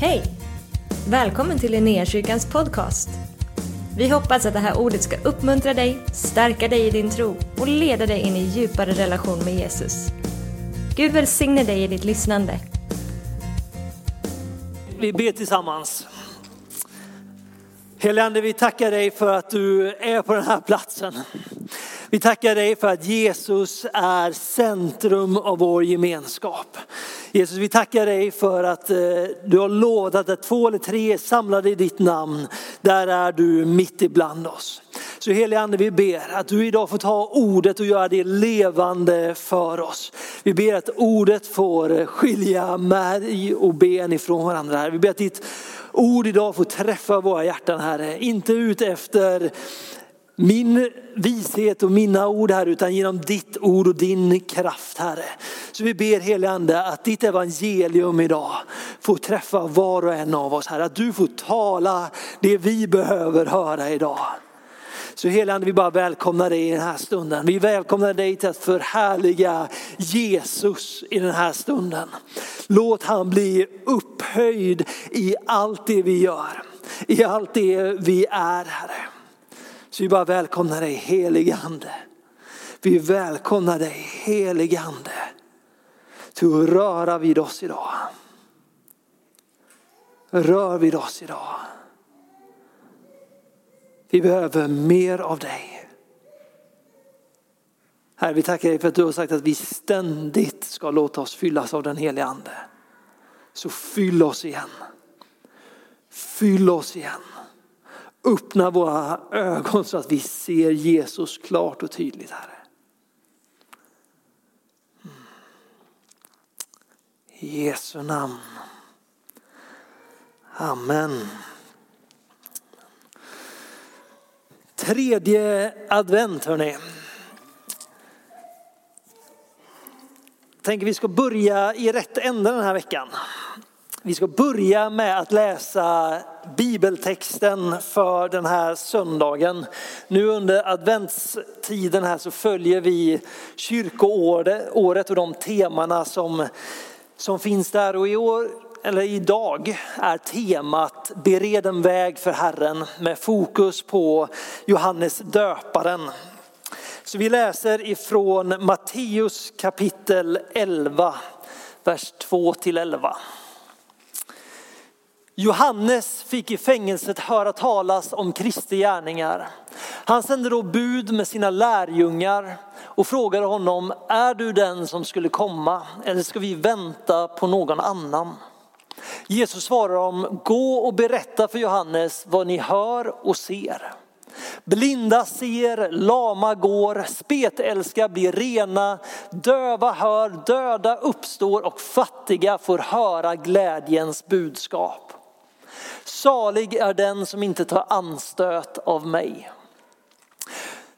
Hej! Välkommen till Linnéakyrkans podcast. Vi hoppas att det här ordet ska uppmuntra dig, stärka dig i din tro och leda dig in i djupare relation med Jesus. Gud välsigne dig i ditt lyssnande. Vi ber tillsammans. Helige Ande, vi tackar dig för att du är på den här platsen. Vi tackar dig för att Jesus är centrum av vår gemenskap. Jesus, vi tackar dig för att eh, du har lovat att två eller tre är samlade i ditt namn, där är du mitt ibland oss. Så helige Ande, vi ber att du idag får ta ordet och göra det levande för oss. Vi ber att ordet får eh, skilja märg och ben ifrån varandra. Vi ber att ditt ord idag får träffa våra hjärtan Herre. Inte ut efter min vishet och mina ord här utan genom ditt ord och din kraft Herre. Så vi ber helige Ande att ditt evangelium idag får träffa var och en av oss Herre. Att du får tala det vi behöver höra idag. Så helige Ande vi bara välkomnar dig i den här stunden. Vi välkomnar dig till att förhärliga Jesus i den här stunden. Låt han bli upphöjd i allt det vi gör. I allt det vi är Herre. Så vi bara välkomnar dig helige Ande. Vi välkomnar dig helige Ande. Till att röra vid oss idag. Rör vid oss idag. Vi behöver mer av dig. Herre, vi tackar dig för att du har sagt att vi ständigt ska låta oss fyllas av den helige Ande. Så fyll oss igen. Fyll oss igen. Öppna våra ögon så att vi ser Jesus klart och tydligt, Herre. Mm. I Jesu namn. Amen. Tredje advent hörni. Tänker vi ska börja i rätt ände den här veckan. Vi ska börja med att läsa bibeltexten för den här söndagen. Nu under adventstiden här så följer vi kyrkoåret och de temana som, som finns där. Och i år, eller idag är temat Bered en väg för Herren med fokus på Johannes döparen. Så vi läser ifrån Matteus kapitel 11, vers 2 till 11. Johannes fick i fängelset höra talas om Kristi gärningar. Han sände då bud med sina lärjungar och frågade honom, är du den som skulle komma eller ska vi vänta på någon annan? Jesus svarar dem, gå och berätta för Johannes vad ni hör och ser. Blinda ser, lama går, spetälska blir rena, döva hör, döda uppstår och fattiga får höra glädjens budskap. Salig är den som inte tar anstöt av mig.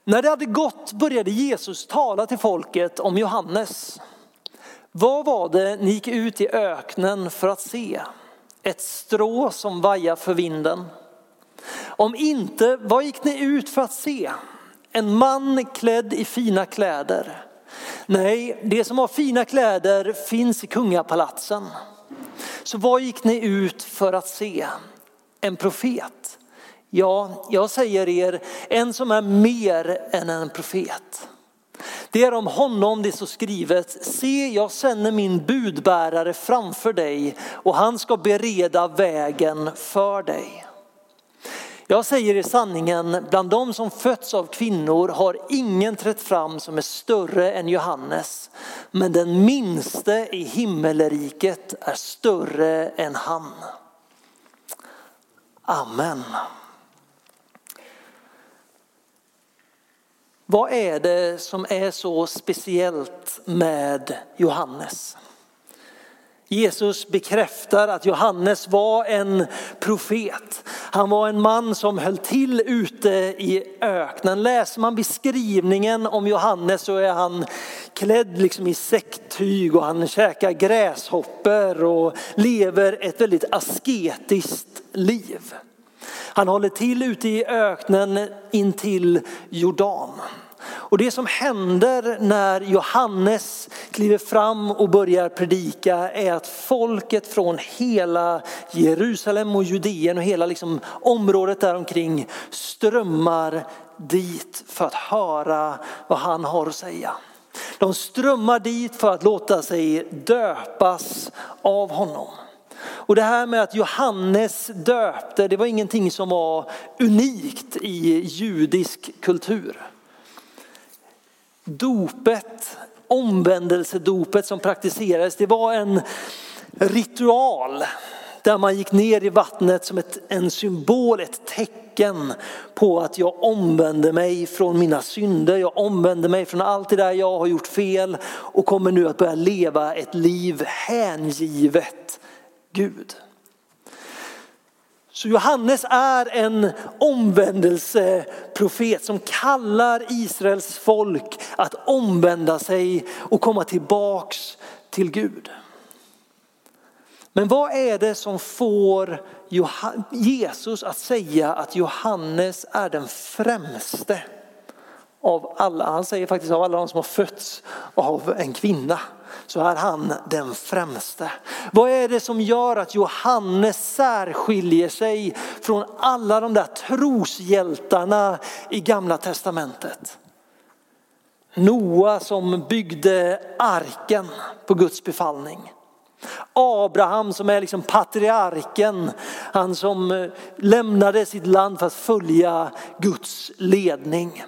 När det hade gått började Jesus tala till folket om Johannes. Vad var det ni gick ut i öknen för att se? Ett strå som vajar för vinden? Om inte, vad gick ni ut för att se? En man klädd i fina kläder? Nej, det som har fina kläder finns i kungapalatsen. Så vad gick ni ut för att se? En profet? Ja, jag säger er, en som är mer än en profet. Det är om honom det står skrivet, se jag sänder min budbärare framför dig och han ska bereda vägen för dig. Jag säger i sanningen, bland de som fötts av kvinnor har ingen trätt fram som är större än Johannes. Men den minste i himmelriket är större än han. Amen. Vad är det som är så speciellt med Johannes? Jesus bekräftar att Johannes var en profet. Han var en man som höll till ute i öknen. Läser man beskrivningen om Johannes så är han klädd liksom i säcktyg och han käkar gräshopper och lever ett väldigt asketiskt liv. Han håller till ute i öknen intill Jordan. Och det som händer när Johannes kliver fram och börjar predika är att folket från hela Jerusalem och Judeen och hela liksom området däromkring strömmar dit för att höra vad han har att säga. De strömmar dit för att låta sig döpas av honom. Och det här med att Johannes döpte, det var ingenting som var unikt i judisk kultur. Dopet, omvändelsedopet som praktiserades, det var en ritual där man gick ner i vattnet som ett, en symbol, ett tecken på att jag omvänder mig från mina synder. Jag omvänder mig från allt det där jag har gjort fel och kommer nu att börja leva ett liv hängivet Gud. Så Johannes är en omvändelseprofet som kallar Israels folk att omvända sig och komma tillbaks till Gud. Men vad är det som får Jesus att säga att Johannes är den främste av alla? Han säger faktiskt av alla de som har fötts av en kvinna så är han den främste. Vad är det som gör att Johannes särskiljer sig från alla de där troshjältarna i gamla testamentet? Noa som byggde arken på Guds befallning. Abraham som är liksom patriarken, han som eh, lämnade sitt land för att följa Guds ledning.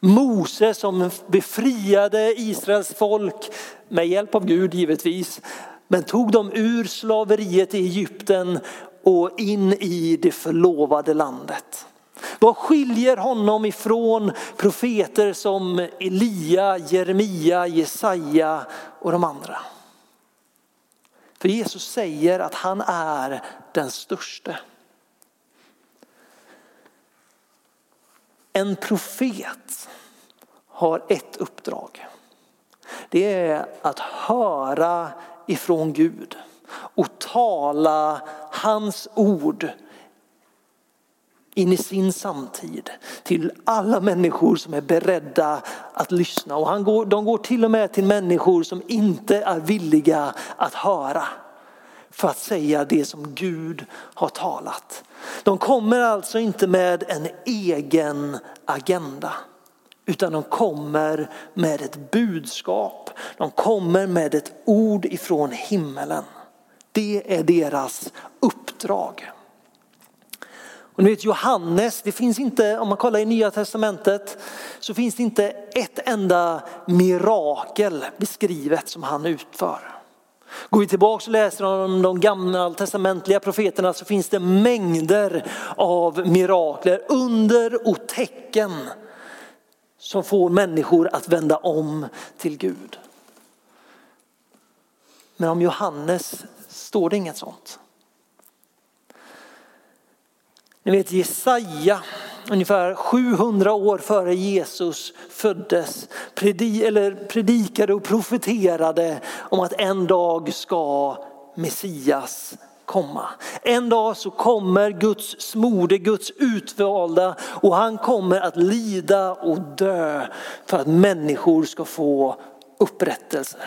Mose som befriade Israels folk med hjälp av Gud givetvis, men tog dem ur slaveriet i Egypten och in i det förlovade landet. Vad skiljer honom ifrån profeter som Elia, Jeremia, Jesaja och de andra? För Jesus säger att han är den störste. En profet har ett uppdrag. Det är att höra ifrån Gud och tala hans ord in i sin samtid till alla människor som är beredda att lyssna. Och han går, de går till och med till människor som inte är villiga att höra för att säga det som Gud har talat. De kommer alltså inte med en egen agenda utan de kommer med ett budskap. De kommer med ett ord ifrån himmelen. Det är deras uppdrag. Men du vet Johannes, det finns inte, om man kollar i nya testamentet, så finns det inte ett enda mirakel beskrivet som han utför. Går vi tillbaka och läser om de gamla testamentliga profeterna så finns det mängder av mirakler, under och tecken som får människor att vända om till Gud. Men om Johannes står det inget sånt. Ni vet Jesaja, ungefär 700 år före Jesus föddes, predi, eller predikade och profeterade om att en dag ska Messias komma. En dag så kommer Guds smorde, Guds utvalda och han kommer att lida och dö för att människor ska få upprättelse.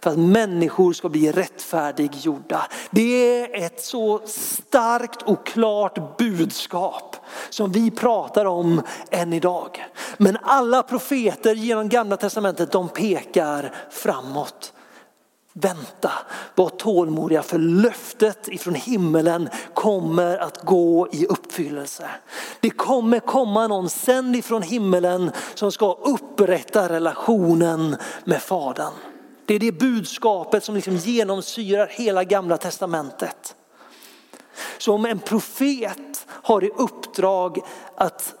För att människor ska bli rättfärdiggjorda. Det är ett så starkt och klart budskap som vi pratar om än idag. Men alla profeter genom gamla testamentet de pekar framåt. Vänta, var tålmodiga för löftet ifrån himmelen kommer att gå i uppfyllelse. Det kommer komma någon sänd ifrån himmelen som ska upprätta relationen med Fadern. Det är det budskapet som liksom genomsyrar hela gamla testamentet. Så om en profet har i uppdrag att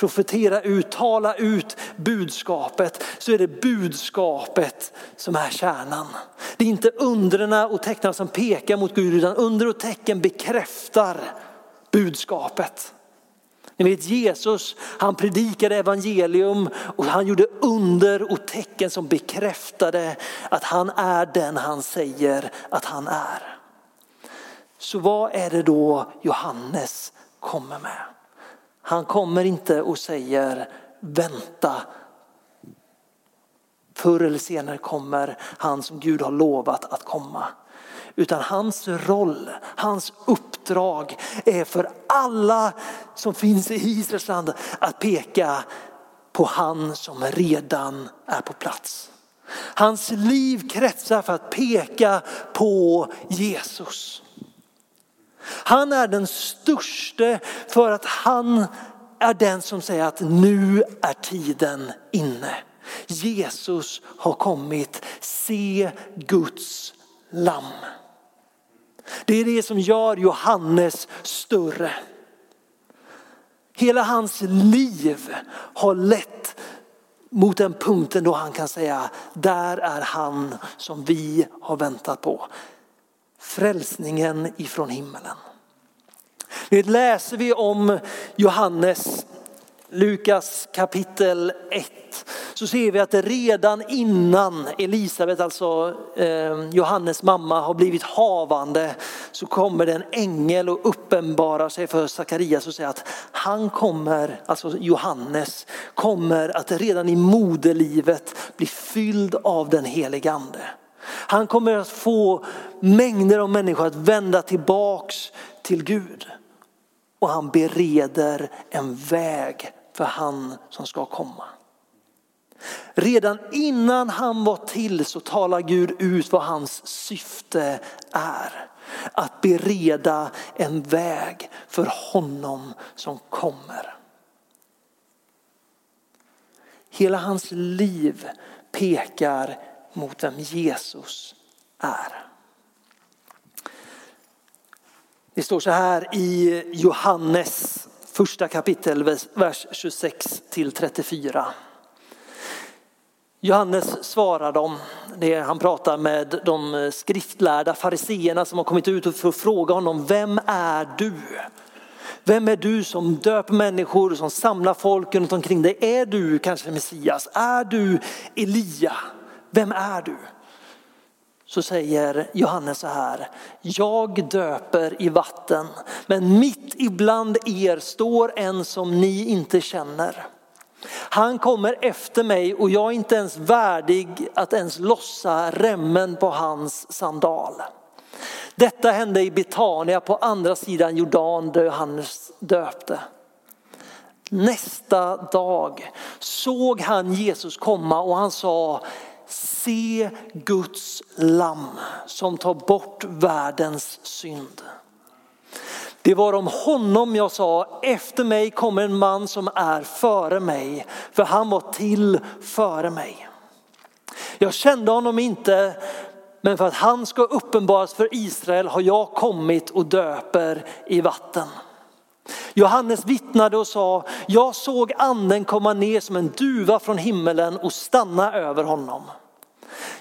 profetera ut, tala ut budskapet så är det budskapet som är kärnan. Det är inte undren och tecknen som pekar mot Gud utan under och tecken bekräftar budskapet. Ni vet Jesus, han predikade evangelium och han gjorde under och tecken som bekräftade att han är den han säger att han är. Så vad är det då Johannes kommer med? Han kommer inte och säger vänta. Förr eller senare kommer han som Gud har lovat att komma. Utan hans roll, hans uppdrag är för alla som finns i Israels land att peka på han som redan är på plats. Hans liv kretsar för att peka på Jesus. Han är den störste för att han är den som säger att nu är tiden inne. Jesus har kommit, se Guds lamm. Det är det som gör Johannes större. Hela hans liv har lett mot den punkten då han kan säga, där är han som vi har väntat på. Frälsningen ifrån himmelen. Nu läser vi om Johannes, Lukas kapitel 1 så ser vi att det redan innan Elisabet, alltså eh, Johannes mamma, har blivit havande så kommer det en ängel och uppenbarar sig för Sakarias och säger att han kommer, alltså Johannes, kommer att redan i moderlivet bli fylld av den helige ande. Han kommer att få mängder av människor att vända tillbaks till Gud. Och han bereder en väg för han som ska komma. Redan innan han var till så talar Gud ut vad hans syfte är. Att bereda en väg för honom som kommer. Hela hans liv pekar mot vem Jesus är. Det står så här i Johannes första kapitel, vers 26 till 34. Johannes svarar dem, det han pratar med de eh, skriftlärda fariseerna som har kommit ut för att fråga honom, vem är du? Vem är du som döper människor, som samlar folk runt omkring dig? Är du kanske Messias? Är du Elia? Vem är du? Så säger Johannes så här, jag döper i vatten, men mitt ibland er står en som ni inte känner. Han kommer efter mig och jag är inte ens värdig att ens lossa remmen på hans sandal. Detta hände i Betania på andra sidan Jordan där Johannes döpte. Nästa dag såg han Jesus komma och han sa se Guds lamm som tar bort världens synd. Det var om honom jag sa, efter mig kommer en man som är före mig, för han var till före mig. Jag kände honom inte, men för att han ska uppenbaras för Israel har jag kommit och döper i vatten. Johannes vittnade och sa, jag såg anden komma ner som en duva från himmelen och stanna över honom.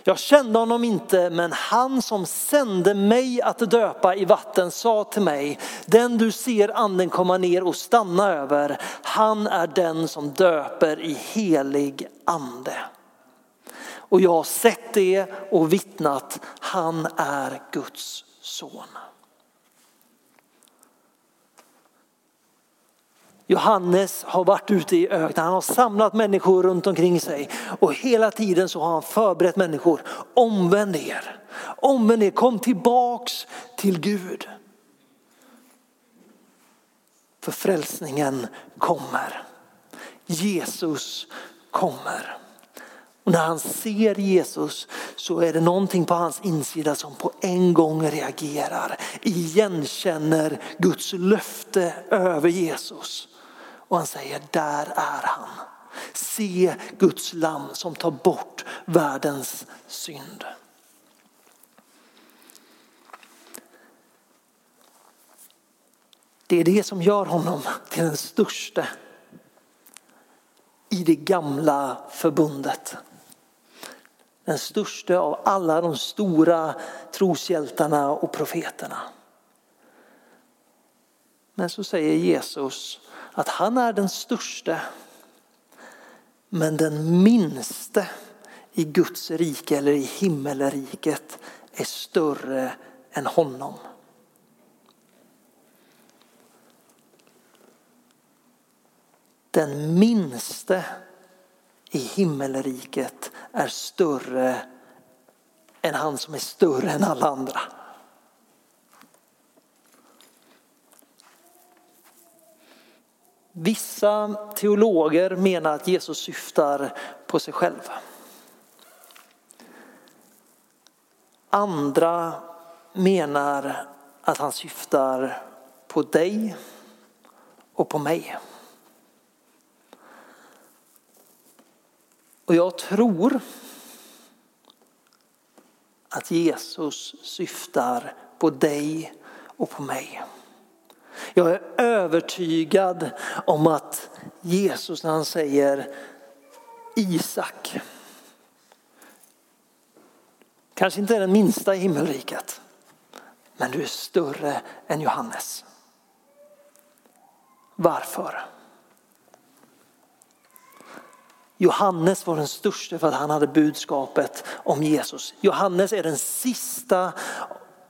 Jag kände honom inte, men han som sände mig att döpa i vatten sa till mig, den du ser anden komma ner och stanna över, han är den som döper i helig ande. Och jag har sett det och vittnat, han är Guds son. Johannes har varit ute i öknen, han har samlat människor runt omkring sig och hela tiden så har han förberett människor. Omvänd er, omvänd er, kom tillbaks till Gud. För frälsningen kommer. Jesus kommer. Och när han ser Jesus så är det någonting på hans insida som på en gång reagerar. Igenkänner Guds löfte över Jesus. Och han säger, där är han. Se Guds lamm som tar bort världens synd. Det är det som gör honom till den största i det gamla förbundet. Den största av alla de stora troshjältarna och profeterna. Men så säger Jesus att han är den största men den minste i Guds rike eller i himmelriket är större än honom. den minste i himmelriket är större än han som är större än alla andra. Vissa teologer menar att Jesus syftar på sig själv. Andra menar att han syftar på dig och på mig. Och jag tror att Jesus syftar på dig och på mig. Jag är övertygad om att Jesus när han säger Isak, kanske inte är den minsta i himmelriket, men du är större än Johannes. Varför? Johannes var den största för att han hade budskapet om Jesus. Johannes är den sista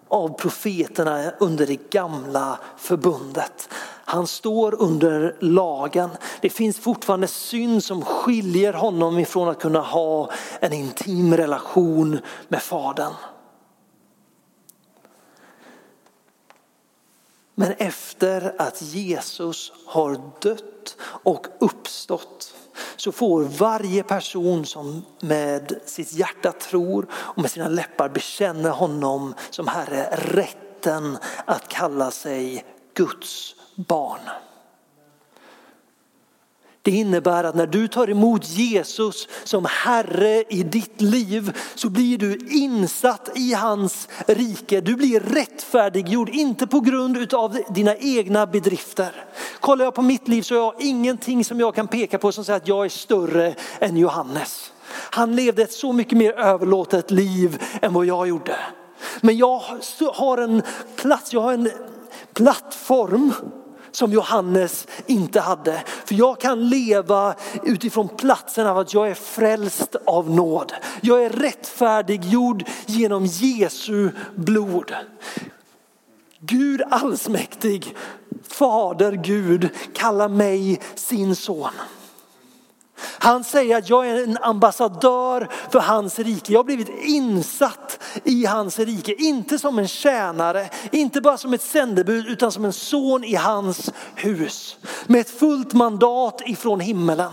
av profeterna under det gamla förbundet. Han står under lagen. Det finns fortfarande synd som skiljer honom ifrån att kunna ha en intim relation med Fadern. Men efter att Jesus har dött och uppstått så får varje person som med sitt hjärta tror och med sina läppar bekänner honom som Herre rätten att kalla sig Guds barn. Det innebär att när du tar emot Jesus som Herre i ditt liv så blir du insatt i hans rike. Du blir rättfärdiggjord, inte på grund av dina egna bedrifter. Kollar jag på mitt liv så har jag ingenting som jag kan peka på som säger att jag är större än Johannes. Han levde ett så mycket mer överlåtet liv än vad jag gjorde. Men jag har en plats, jag har en plattform som Johannes inte hade. För jag kan leva utifrån platsen av att jag är frälst av nåd. Jag är rättfärdiggjord genom Jesu blod. Gud allsmäktig, Fader Gud kallar mig sin son. Han säger att jag är en ambassadör för hans rike. Jag har blivit insatt i hans rike. Inte som en tjänare, inte bara som ett sändebud utan som en son i hans hus. Med ett fullt mandat ifrån himmelen.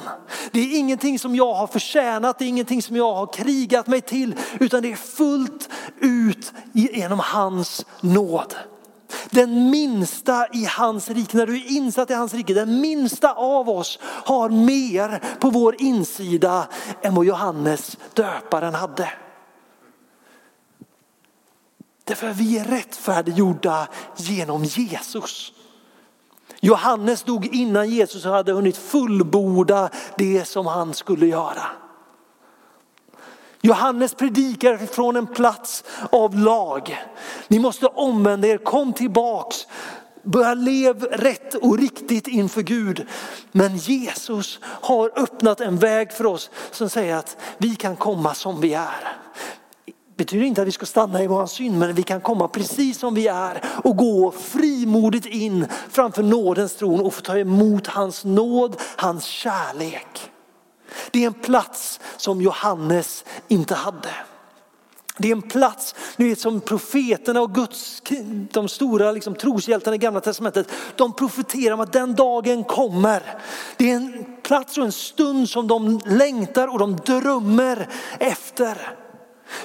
Det är ingenting som jag har förtjänat, det är ingenting som jag har krigat mig till utan det är fullt ut genom hans nåd. Den minsta i hans rike, när du är insatt i hans rike, den minsta av oss har mer på vår insida än vad Johannes döparen hade. Därför att vi är rättfärdiggjorda genom Jesus. Johannes dog innan Jesus hade hunnit fullborda det som han skulle göra. Johannes predikar från en plats av lag. Ni måste omvända er, kom tillbaks, börja leva rätt och riktigt inför Gud. Men Jesus har öppnat en väg för oss som säger att vi kan komma som vi är. Det betyder inte att vi ska stanna i vår synd, men vi kan komma precis som vi är och gå frimodigt in framför nådens tron och få ta emot hans nåd, hans kärlek. Det är en plats som Johannes inte hade. Det är en plats ni vet, som profeterna och Guds, de stora liksom, troshjältarna i gamla testamentet, de profeterar om att den dagen kommer. Det är en plats och en stund som de längtar och de drömmer efter.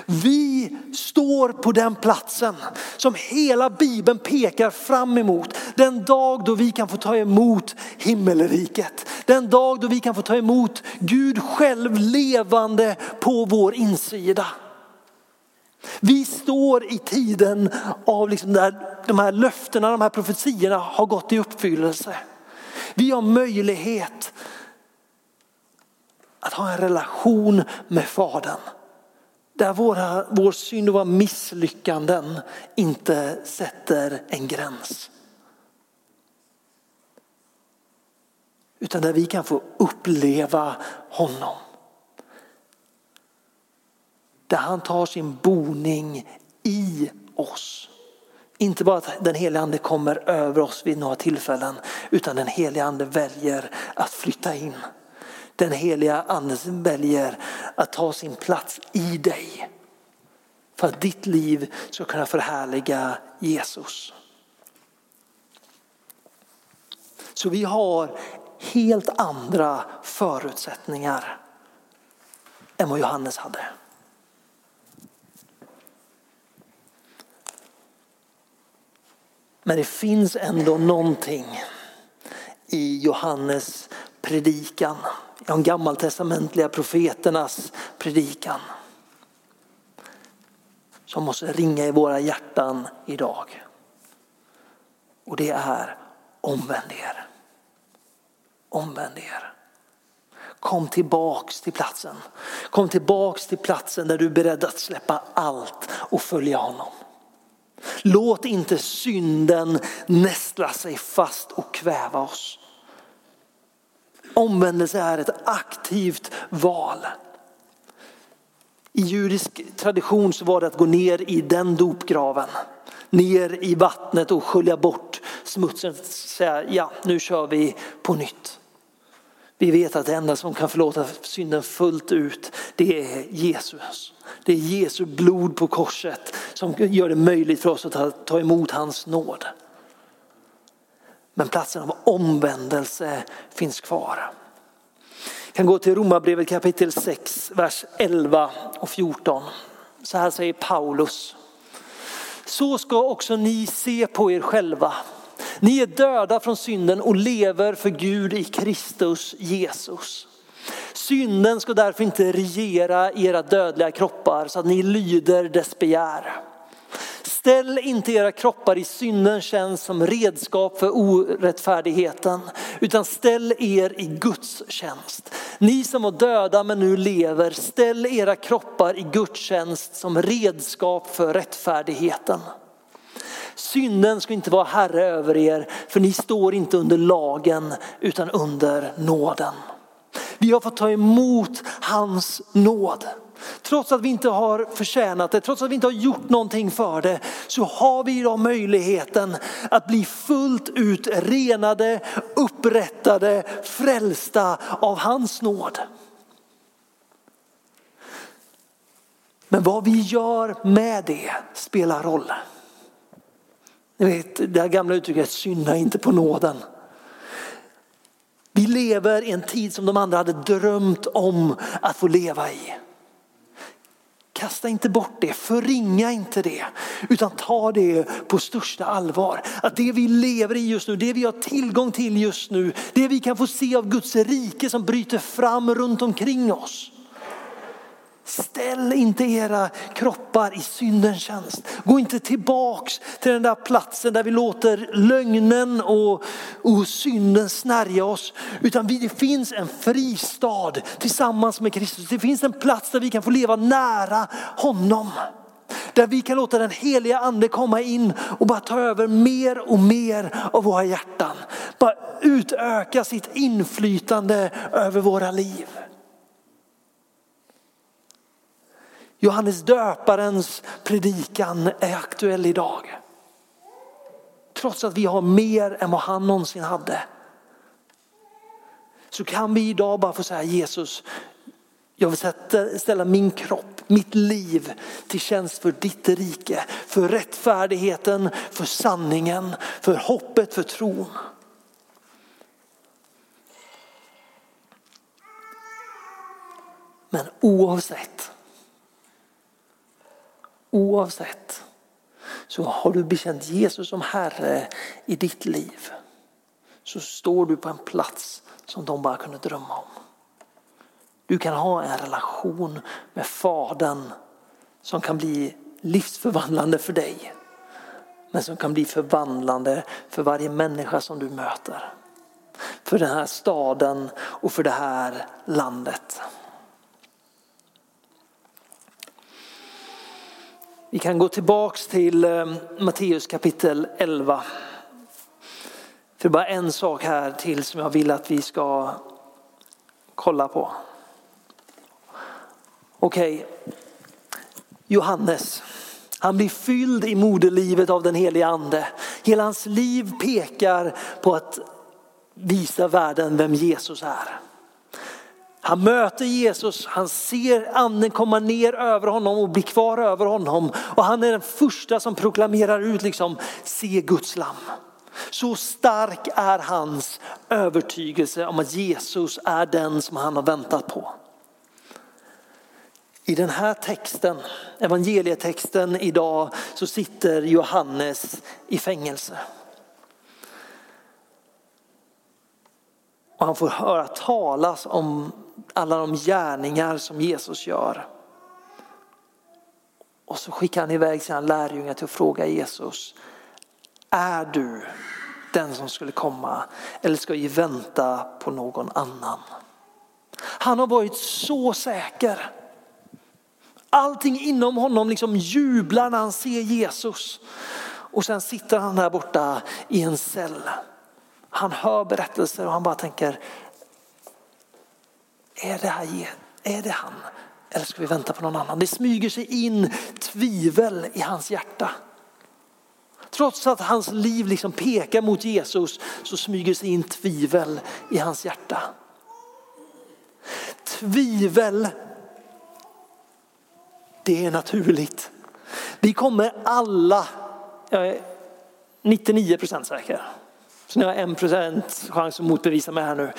Vi står på den platsen som hela bibeln pekar fram emot. Den dag då vi kan få ta emot himmelriket. Den dag då vi kan få ta emot Gud själv levande på vår insida. Vi står i tiden av liksom där de här löftena, de här profetiorna har gått i uppfyllelse. Vi har möjlighet att ha en relation med Fadern. Där våra, vår synd och våra misslyckanden inte sätter en gräns. Utan där vi kan få uppleva honom. Där han tar sin boning i oss. Inte bara att den heliga ande kommer över oss vid några tillfällen utan den heliga ande väljer att flytta in. Den heliga ande väljer att ta sin plats i dig. För att ditt liv ska kunna förhärliga Jesus. Så vi har helt andra förutsättningar än vad Johannes hade. Men det finns ändå någonting i Johannes predikan, de gammaltestamentliga profeternas predikan som måste ringa i våra hjärtan idag. Och det är omvänd er. Omvänd er. Kom tillbaks till platsen. Kom tillbaks till platsen där du är beredd att släppa allt och följa honom. Låt inte synden nästla sig fast och kväva oss. Omvändelse är ett aktivt val. I judisk tradition så var det att gå ner i den dopgraven, ner i vattnet och skölja bort smutsen och säga ja nu kör vi på nytt. Vi vet att det enda som kan förlåta synden fullt ut det är Jesus. Det är Jesu blod på korset som gör det möjligt för oss att ta, ta emot hans nåd. Men platsen av omvändelse finns kvar. Vi kan gå till Romarbrevet kapitel 6, vers 11 och 14. Så här säger Paulus. Så ska också ni se på er själva. Ni är döda från synden och lever för Gud i Kristus Jesus. Synden ska därför inte regera i era dödliga kroppar så att ni lyder dess begär. Ställ inte era kroppar i syndens tjänst som redskap för orättfärdigheten, utan ställ er i Guds tjänst. Ni som var döda men nu lever, ställ era kroppar i Guds tjänst som redskap för rättfärdigheten. Synden ska inte vara herre över er, för ni står inte under lagen utan under nåden. Vi har fått ta emot hans nåd. Trots att vi inte har förtjänat det, trots att vi inte har gjort någonting för det, så har vi idag möjligheten att bli fullt ut renade, upprättade, frälsta av hans nåd. Men vad vi gör med det spelar roll. Ni vet det här gamla uttrycket, synda inte på nåden. Vi lever i en tid som de andra hade drömt om att få leva i. Kasta inte bort det, förringa inte det, utan ta det på största allvar. Att det vi lever i just nu, det vi har tillgång till just nu, det vi kan få se av Guds rike som bryter fram runt omkring oss. Ställ inte era kroppar i syndens tjänst. Gå inte tillbaks till den där platsen där vi låter lögnen och, och synden snärja oss. Utan det finns en fristad tillsammans med Kristus. Det finns en plats där vi kan få leva nära honom. Där vi kan låta den heliga ande komma in och bara ta över mer och mer av våra hjärtan. Bara utöka sitt inflytande över våra liv. Johannes döparens predikan är aktuell idag. Trots att vi har mer än vad han någonsin hade. Så kan vi idag bara få säga Jesus, jag vill ställa min kropp, mitt liv till tjänst för ditt rike. För rättfärdigheten, för sanningen, för hoppet, för tron. Men oavsett Oavsett så har du bekänt Jesus som Herre i ditt liv så står du på en plats som de bara kunde drömma om. Du kan ha en relation med Fadern som kan bli livsförvandlande för dig. Men som kan bli förvandlande för varje människa som du möter. För den här staden och för det här landet. Vi kan gå tillbaks till eh, Matteus kapitel 11. För bara en sak här till som jag vill att vi ska kolla på. Okej, okay. Johannes, Han blir fylld i moderlivet av den heliga ande. Hela hans liv pekar på att visa världen vem Jesus är. Han möter Jesus, han ser anden komma ner över honom och bli kvar över honom. Och han är den första som proklamerar ut liksom, se Guds lamm. Så stark är hans övertygelse om att Jesus är den som han har väntat på. I den här texten, evangelietexten idag, så sitter Johannes i fängelse. Och han får höra talas om alla de gärningar som Jesus gör. Och så skickar han iväg sina lärjungar till att fråga Jesus, är du den som skulle komma eller ska vi vänta på någon annan? Han har varit så säker. Allting inom honom liksom jublar när han ser Jesus. Och sen sitter han där borta i en cell. Han hör berättelser och han bara tänker, är det, här, är det han? Eller ska vi vänta på någon annan? Det smyger sig in tvivel i hans hjärta. Trots att hans liv liksom pekar mot Jesus så smyger sig in tvivel i hans hjärta. Tvivel, det är naturligt. Vi kommer alla, jag är 99 procent säker, så ni har en procent chans att motbevisa mig här nu.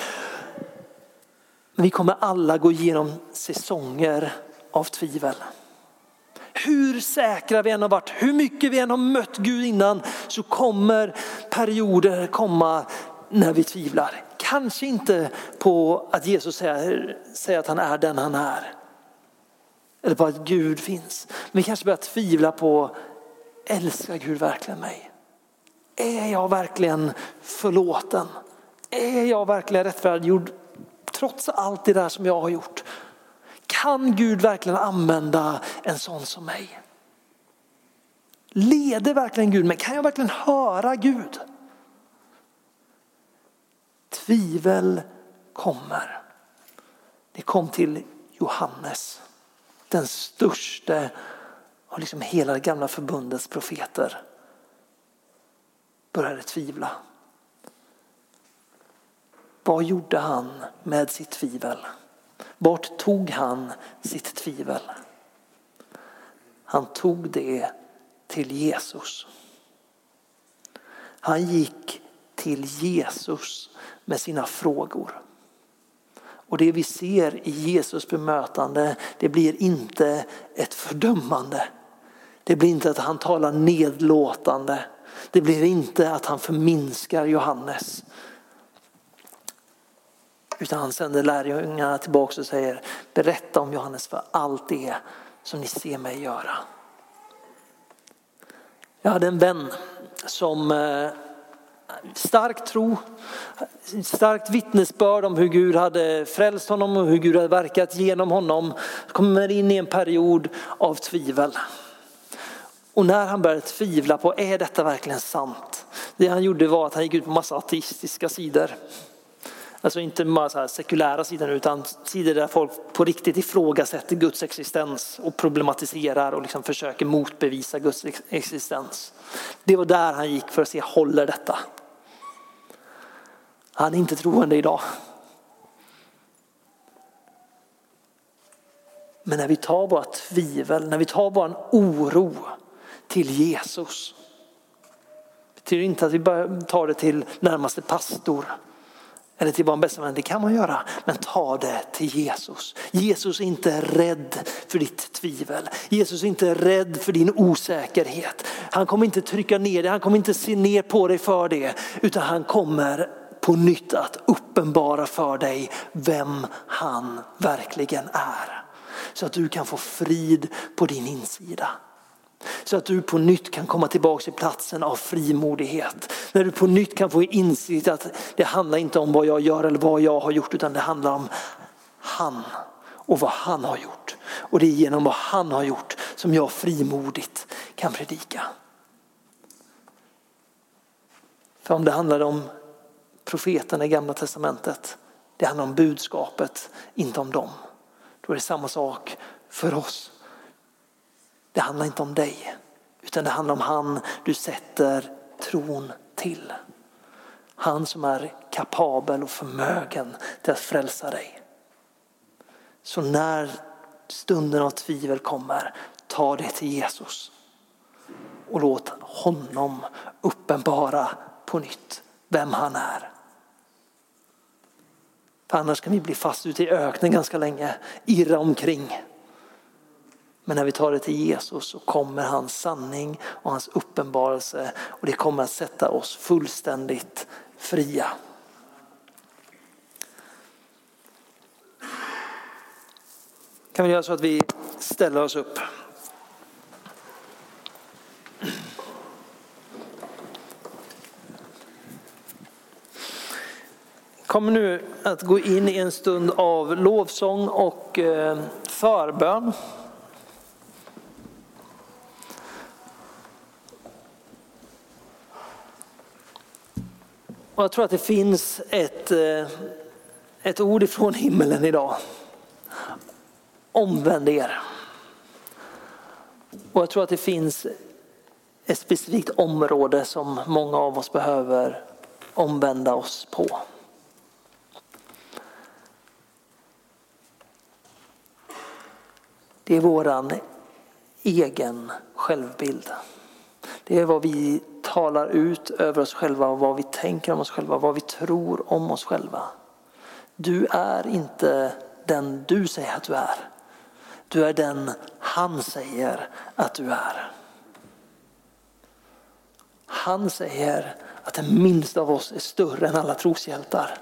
Men vi kommer alla gå igenom säsonger av tvivel. Hur säkra vi än har varit, hur mycket vi än har mött Gud innan så kommer perioder komma när vi tvivlar. Kanske inte på att Jesus säger, säger att han är den han är. Eller på att Gud finns. Men vi kanske börjar tvivla på, älskar Gud verkligen mig? Är jag verkligen förlåten? Är jag verkligen rättfärdiggjord trots allt det där som jag har gjort? Kan Gud verkligen använda en sån som mig? Leder verkligen Gud mig? Kan jag verkligen höra Gud? Tvivel kommer. Det kom till Johannes, den största av liksom hela det gamla förbundets profeter. Började tvivla. Vad gjorde han med sitt tvivel? Vart tog han sitt tvivel? Han tog det till Jesus. Han gick till Jesus med sina frågor. Och det vi ser i Jesus bemötande, det blir inte ett fördömande. Det blir inte att han talar nedlåtande. Det blir inte att han förminskar Johannes. Utan han sänder lärjungarna tillbaka och säger berätta om Johannes för allt det som ni ser mig göra. Jag hade en vän som eh, stark tro, starkt vittnesbörd om hur Gud hade frälst honom och hur Gud hade verkat genom honom. Kommer in i en period av tvivel. Och när han började tvivla på, är detta verkligen sant? Det han gjorde var att han gick ut på massa ateistiska sidor. Alltså inte bara så här sekulära sidor utan sidor där folk på riktigt ifrågasätter Guds existens och problematiserar och liksom försöker motbevisa Guds existens. Det var där han gick för att se, håller detta? Han är inte troende idag. Men när vi tar våra tvivel, när vi tar vår oro till Jesus. Det betyder inte att vi bara tar det till närmaste pastor eller till vår bästa vän, det kan man göra. Men ta det till Jesus. Jesus är inte rädd för ditt tvivel. Jesus är inte rädd för din osäkerhet. Han kommer inte trycka ner dig, han kommer inte se ner på dig för det. Utan han kommer på nytt att uppenbara för dig vem han verkligen är. Så att du kan få frid på din insida. Så att du på nytt kan komma tillbaka till platsen av frimodighet. När du på nytt kan få insikt att det handlar inte om vad jag gör eller vad jag har gjort utan det handlar om han och vad han har gjort. Och det är genom vad han har gjort som jag frimodigt kan predika. För om det handlade om profeterna i gamla testamentet, det handlar om budskapet, inte om dem. Då är det samma sak för oss. Det handlar inte om dig, Utan det handlar om han du sätter tron till. Han som är kapabel och förmögen till att frälsa dig. Så när stunden av tvivel kommer, ta det till Jesus. Och låt honom uppenbara på nytt vem han är. För annars kan vi bli fast ute i öknen ganska länge, irra omkring. Men när vi tar det till Jesus så kommer hans sanning och hans uppenbarelse och det kommer att sätta oss fullständigt fria. Kan vi göra så att vi ställer oss upp. kommer nu att gå in i en stund av lovsång och eh, förbön. Och jag tror att det finns ett, eh, ett ord ifrån himmelen idag. Omvänd er. Och jag tror att det finns ett specifikt område som många av oss behöver omvända oss på. Det är våran egen självbild. Det är vad vi talar ut över oss själva, vad vi tänker om oss själva, vad vi tror om oss själva. Du är inte den du säger att du är. Du är den han säger att du är. Han säger att den minsta av oss är större än alla troshjältar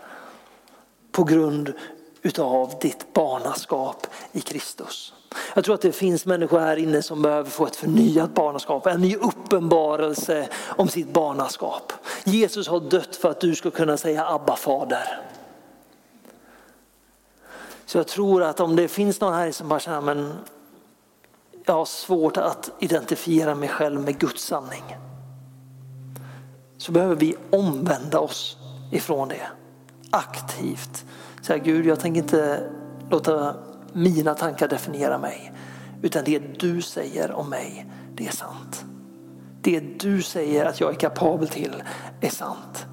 på grund utav ditt barnaskap i Kristus. Jag tror att det finns människor här inne som behöver få ett förnyat barnaskap, en ny uppenbarelse om sitt barnaskap. Jesus har dött för att du ska kunna säga Abba fader. Så jag tror att om det finns någon här som bara känner men jag har svårt att identifiera mig själv med Guds sanning. Så behöver vi omvända oss ifrån det aktivt. Säga Gud, jag tänker inte låta mina tankar definierar mig. Utan det du säger om mig, det är sant. Det du säger att jag är kapabel till är sant.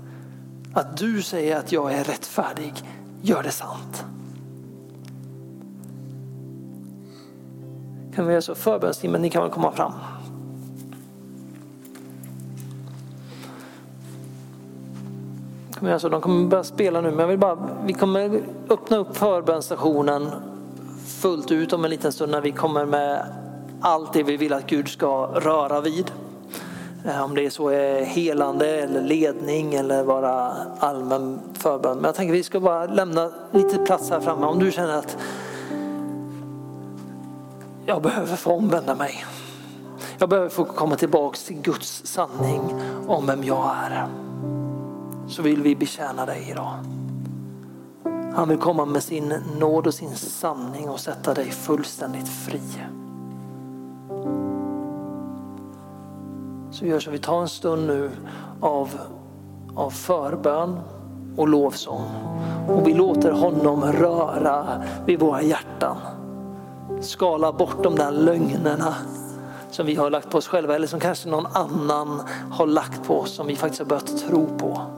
Att du säger att jag är rättfärdig gör det sant. Kan vi göra så? Förbönstimmen, ni kan väl komma fram. Kan vi göra så? De kommer börja spela nu men jag vill bara, vi kommer öppna upp förbönstationen fullt ut om en liten stund när vi kommer med allt det vi vill att Gud ska röra vid. Eh, om det är så är helande eller ledning eller bara allmän förbön. Men jag tänker att vi ska bara lämna lite plats här framme. Om du känner att jag behöver få omvända mig. Jag behöver få komma tillbaks till Guds sanning om vem jag är. Så vill vi betjäna dig idag. Han vill komma med sin nåd och sin sanning och sätta dig fullständigt fri. Så gör så, vi tar en stund nu av, av förbön och lovsång. Och vi låter honom röra vid våra hjärtan. Skala bort de där lögnerna som vi har lagt på oss själva eller som kanske någon annan har lagt på oss som vi faktiskt har börjat tro på.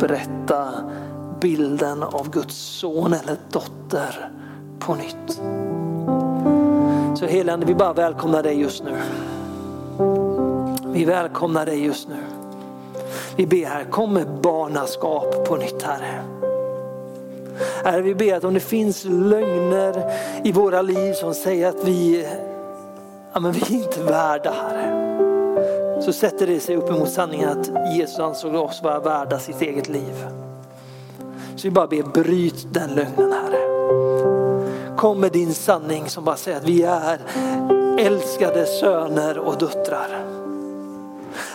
Upprätta bilden av Guds son eller dotter på nytt. Så helande, vi bara välkomnar dig just nu. Vi välkomnar dig just nu. Vi ber här, kom med barnaskap på nytt Herre. Herre, vi ber att om det finns lögner i våra liv som säger att vi, ja, men vi är inte värda Herre så sätter det sig upp emot sanningen att Jesus ansåg oss vara värda sitt eget liv. Så vi bara ber, bryt den lögnen Herre. Kom med din sanning som bara säger att vi är älskade söner och döttrar.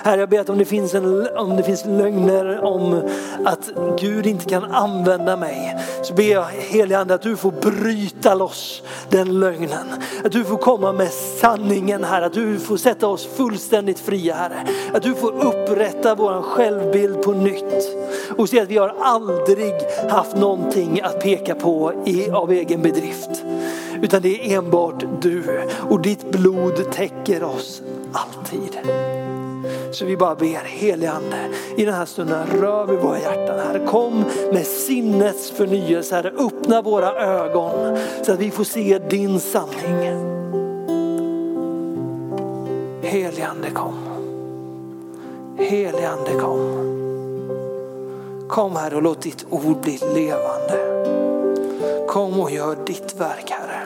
Herre, jag ber att om det, finns en, om det finns lögner om att Gud inte kan använda mig, så ber jag helige Ande att du får bryta loss den lögnen. Att du får komma med sanningen här, att du får sätta oss fullständigt fria Herre. Att du får upprätta vår självbild på nytt och se att vi har aldrig haft någonting att peka på i, av egen bedrift. Utan det är enbart du och ditt blod täcker oss alltid. Så vi bara ber, helige Ande, i den här stunden rör vi våra hjärtan. Herre, kom med sinnets förnyelse. Herre, öppna våra ögon så att vi får se din sanning. Helige Ande kom. Helige Ande kom. Kom här och låt ditt ord bli levande. Kom och gör ditt verk Herre.